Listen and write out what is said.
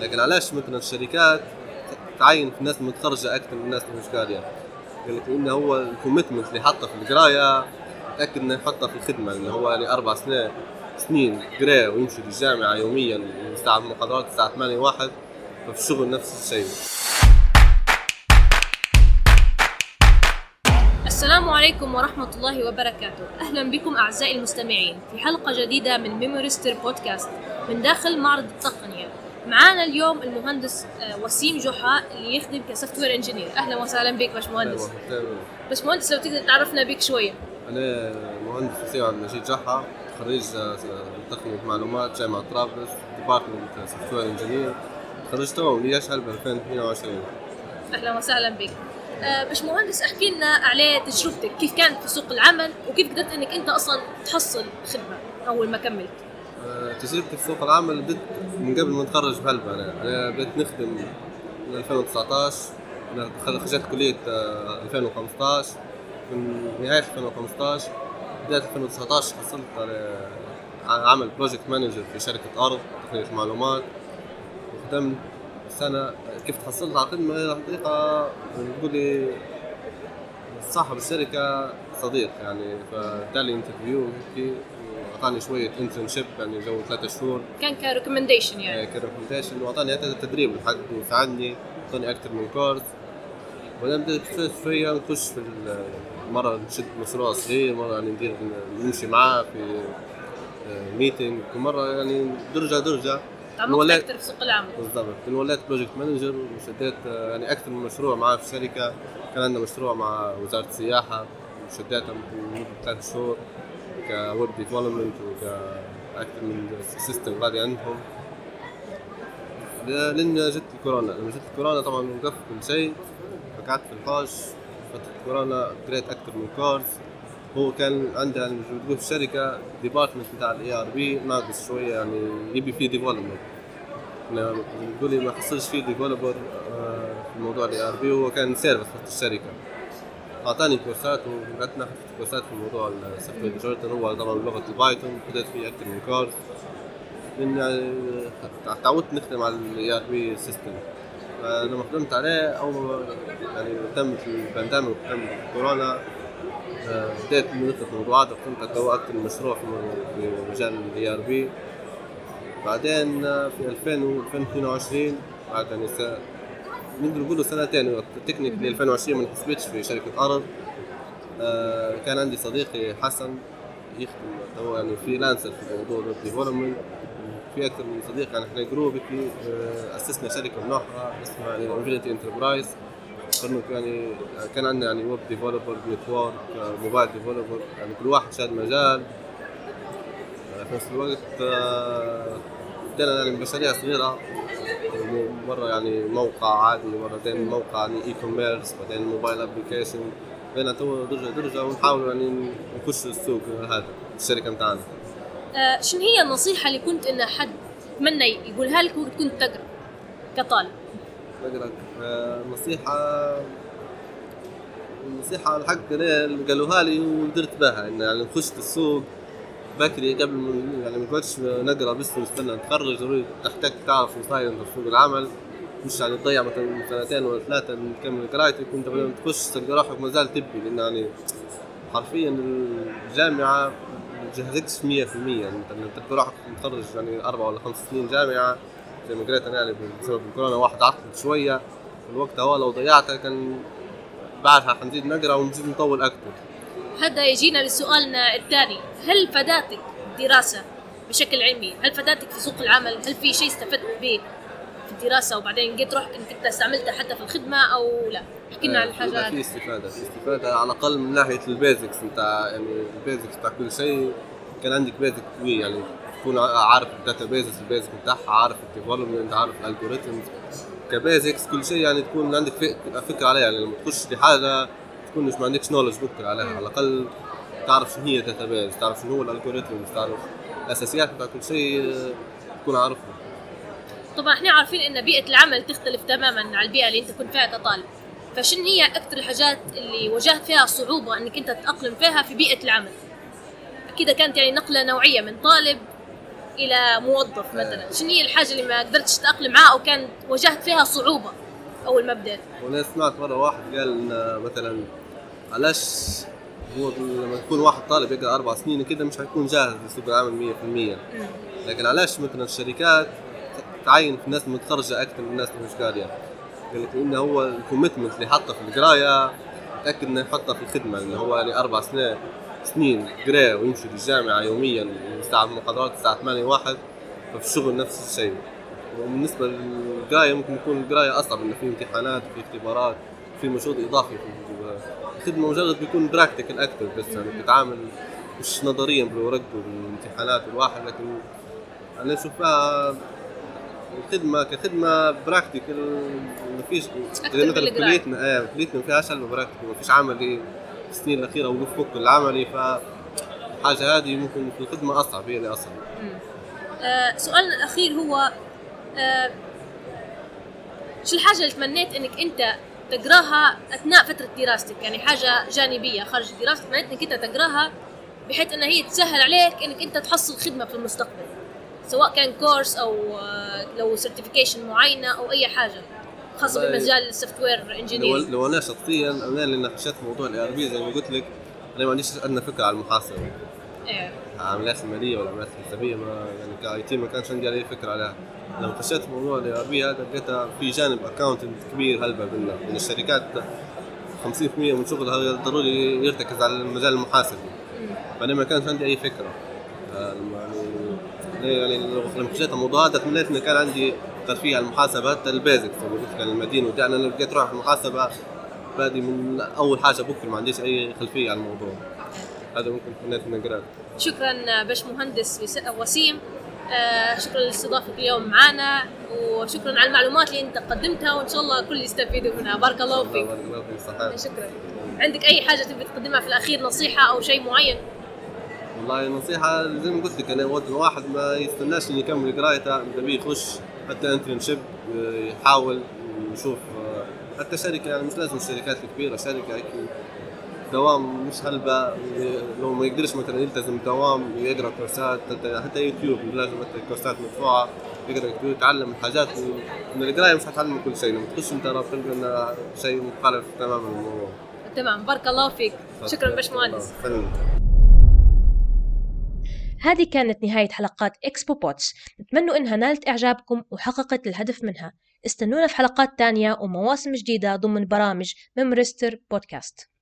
لكن علاش مثلا الشركات تعين في الناس المتخرجه أكثر من الناس اللي قال لك إنه هو ال commitment اللي حطه في القراية تاكد إنه يحطها في الخدمة اللي هو يعني أربع سنين سنين قراية ويمشي للجامعه يوميا الساعة المحاضرات الساعة 8 واحد ففي الشغل نفس الشيء. السلام عليكم ورحمة الله وبركاته. أهلا بكم أعزائي المستمعين في حلقة جديدة من ميموريستر بودكاست من داخل معرض التقنية معانا اليوم المهندس آه، وسيم جحا اللي يخدم ك software engineer أهلا وسهلا بك باشمهندس. باشمهندس لو تقدر تعرفنا بك شوية. أنا مهندس وسيم عبد المجيد جحا خريج آه، تقنيه معلومات جامعة طرابلس department software engineer تخرجت تو ولي اشهر ب 2022 أهلا وسهلا بك. آه، باشمهندس احكي لنا على تجربتك. كيف كانت في سوق العمل وكيف قدرت إنك أنت أصلا تحصل خدمة أول ما كملت؟ تجربتي في سوق العمل بدت من قبل ما نتخرج بهلبة أنا بديت نخدم من 2019 أنا خرجت كلية 2015 من نهاية 2015 بداية 2019 حصلت على عمل project manager في شركة أرض تقنية معلومات. وخدمت سنة كيف تحصلت على خدمة الحقيقة نقول لي صاحب الشركة صديق يعني فدالي interview أعطاني شوية internship يعني جو ثلاثة شهور. كان ك recommendation يعني. إيه، ك recommendation وأعطاني حتى تدريب لحد وساعدني أعطاني أكثر من course وبعدين بدأت شوي شوية نخش في مرة نشد مشروع صغير مرة يعني ندير نمشي معاه في meeting آه، ومرة يعني درجة درجة. تعمقت أكثر في سوق العمل. بالضبط. وليت project manager وشديت يعني أكثر من مشروع معاه في الشركة كان عندنا مشروع مع وزارة السياحة وشديتها مدة ثلاث شهور. ك web development وكأكثر من system غادي عندهم. لين جت الكورونا. لما جت الكورونا طبعا وقف كل شيء. فقعدت في الحوش. فترة الكورونا قريت أكثر من course هو كان عنده يعني في الشركة department بتاع ال ERP ناقص شوية يعني يبي فيه development لي ما حصلش فيه developer آه، في موضوع ال ERP هو كان service في الشركة. أعطاني كورسات وقعدت ناخذ كورسات في موضوع ال software هو طبعا لغه ال Python بدأت فيه أكثر من course يعني تعودت نخدم على ال ERP system فلما خدمت عليه أول يعني تمت ال pandemic وتم كورونا بديت نخدم موضوعات. وكنت أتوقع أكثر مشروع في مجال ال ERP بعدين في 2022 بعد يعني نقدر نقول سنتين technically 2020 ما حسبتش في شركة أرض آه كان عندي صديقي حسن يخدم هو يعني freelancer في موضوع ال development في أكثر من صديق يعني إحنا group آه أسسنا شركة بنوحه اسمها Infinity Enterprise يعني كان عندنا يعني web developer network mobile developer يعني كل واحد شاد مجال. آه، في نفس الوقت آه، بدينا يعني مشاريع صغيرة. مرة يعني موقع عادي مرتين موقع يعني e-commerce بعدين mobile application بين تو درجة درجة ونحاول يعني نخش السوق هذا الشركة بتاعنا آه شنو هي النصيحة اللي كنت إن حد تمنى يقولها لك وقت كنت تقرأ كطالب؟ تقرأ آه نصيحة النصيحه الحق قالوها لي ودرت بها يعني خشت السوق. بكري قبل من يعني ما كنتش نقرأ بس نستنى نتخرج ضروري تحتاج تعرف صاير في سوق العمل. مش يعني تضيع مثلا سنتين ولا ثلاثة تكمل قرايتك. وانت لما تخش تلقى روحك ما زال تبي لأن يعني حرفيا الجامعة ما تجهزكش 100% يعني تلقى روحك متخرج يعني أربع ولا خمس سنين جامعة. زي ما قريت أنا يعني بسبب الكورونا واحد عطل شوية. الوقت هو لو ضيعته كان بعدها حنزيد نقرأ ونزيد نطول أكثر هذا يجينا لسؤالنا الثاني. هل فادتك الدراسة بشكل علمي؟ هل فادتك في سوق العمل؟ هل في شيء استفدت به في الدراسة وبعدين لقيت روحك إنك أنت استعملتها حتى في الخدمة أو لا؟ احكي لنا عن الحاجات. في استفادة. في استفادة على الأقل من ناحية ال basics. أنت يعني ال basics بتاع كل شيء كان عندك basic قوي يعني تكون عارف ال databases ال basic بتاعها عارف ال development عارف ال algorithms ك basics كل شيء يعني تكون عندك فكرة عليها. يعني لما تخش في حاجة تكون مش ما عندكش knowledge بكل عليها. على الأقل تعرف شنو هي database تعرف شنو هو ال algorithm تعرف الأساسيات بتاع كل شيء تكون عارفها. طبعا إحنا عارفين إن بيئة العمل تختلف تماما عن البيئة اللي أنت كنت فيها كطالب. فشن هي أكثر الحاجات اللي واجهت فيها صعوبة إنك أنت تتأقلم فيها في بيئة العمل؟ أكيد كانت يعني نقلة نوعية من طالب إلى موظف مثلا. شنو هي الحاجة اللي ما قدرتش تتأقلم معها أو كان واجهت فيها صعوبة أول ما بديت وأنا سمعت مرة واحد قال إن مثلا علاش هو لما يكون واحد طالب يقرأ أربع سنين كده مش هيكون جاهز لسوق العمل 100% لكن علاش مثلا الشركات تعين في الناس المتخرجه أكثر من الناس اللي مش قاريه قال لك إنه هو الكوميتمنت اللي حطه في القراية متأكد إنه يحطها في الخدمة اللي هو يعني أربع سنين سنين قراية ويمشي للجامعه يوميا من الساعة المحاضرات الساعة 8 واحد ففي الشغل نفس الشيء. وبالنسبة للقراية ممكن يكون القراية أصعب إنه في امتحانات في اختبارات في مجهود إضافي في الخدمة مجرد بيكون practical أكثر بس يعني بتتعامل مش نظريا بالورق والامتحانات الواحد لكن أنا أشوفها الخدمة كخدمة practical ما فيش من القراية. كليتنا إيه كليتنا ما فيهاش الا practical ما فيش عملي السنين الأخيرة وقف العملي ف الحاجة هذه ممكن في الخدمة أصعب هي اللي أصعب آه سؤالنا الاخير هو آه شو الحاجة اللي تمنيت إنك أنت تقراها أثناء فترة دراستك يعني حاجة جانبية خارج دراستك. تمنيت إنك أنت تقراها بحيث إنها هي تسهل عليك إنك أنت تحصل خدمة في المستقبل سواء كان كورس أو آه، لو certification معينة أو أي حاجة خاصة بمجال ال software لو, engineering لو أنا شخصيا أنا اللي ناقشت موضوع ال ERP زي ما قلت لك أنا ما عنديش ادنى فكرة على المحاسبة. إيه. العمليات المالية والعمليات الحسابية ما يعني ك IT ما كانش عندي أي فكرة عليها. لما خشيت موضوع ال ERP هذا لقيتها في جانب accountant كبير هلبة من الشركات. 50% من شغلها ضروري يرتكز على المجال المحاسبي فانا ما كانش عندي أي فكرة. آه، يعني يعني لما خشيت الموضوع هذا تمنيت انه كان عندي خلفيه على المحاسبة حتى ال basics اللي قلت لك المدين والدائن أنا لقيت روحي في المحاسبة بادي من أول حاجة بكل ما عنديش أي خلفية على الموضوع. هذا ممكن تمنيت اني اقراه شكرا باش مهندس وس- وسيم. آه شكرا لاستضافتك اليوم معنا وشكرا على المعلومات اللي انت قدمتها وإن شاء الله الكل يستفيدوا منها. بارك الله فيك. بارك الله فيك صحيح. شكرا. عندك أي حاجة تبي تقدمها في الأخير نصيحة أو شيء معين؟ والله نصيحة زي ما قلت لك ود الواحد ما يستناش إنه يكمل قرايته بيه يخش حتى internship يحاول يشوف آه، حتى شركة يعني مش لازم الشركات الكبيرة شركة دوام مش هلبة لو ما يقدرش مثلا يلتزم دوام يقرأ كورسات حتى, يوتيوب لازم حتى كورسات مدفوعة يقرا يوتيوب يتعلم الحاجات من القراية مش هتعلم كل شيء لما تخش راح تلقى إنه شيء مختلف تماما الموضوع. تمام بارك الله فيك. شكرا باشمهندس. هذه كانت نهاية حلقات Expo Pods نتمنى إنها نالت إعجابكم وحققت الهدف منها. استنونا في حلقات تانية ومواسم جديدة ضمن برامج ميموريستر بودكاست.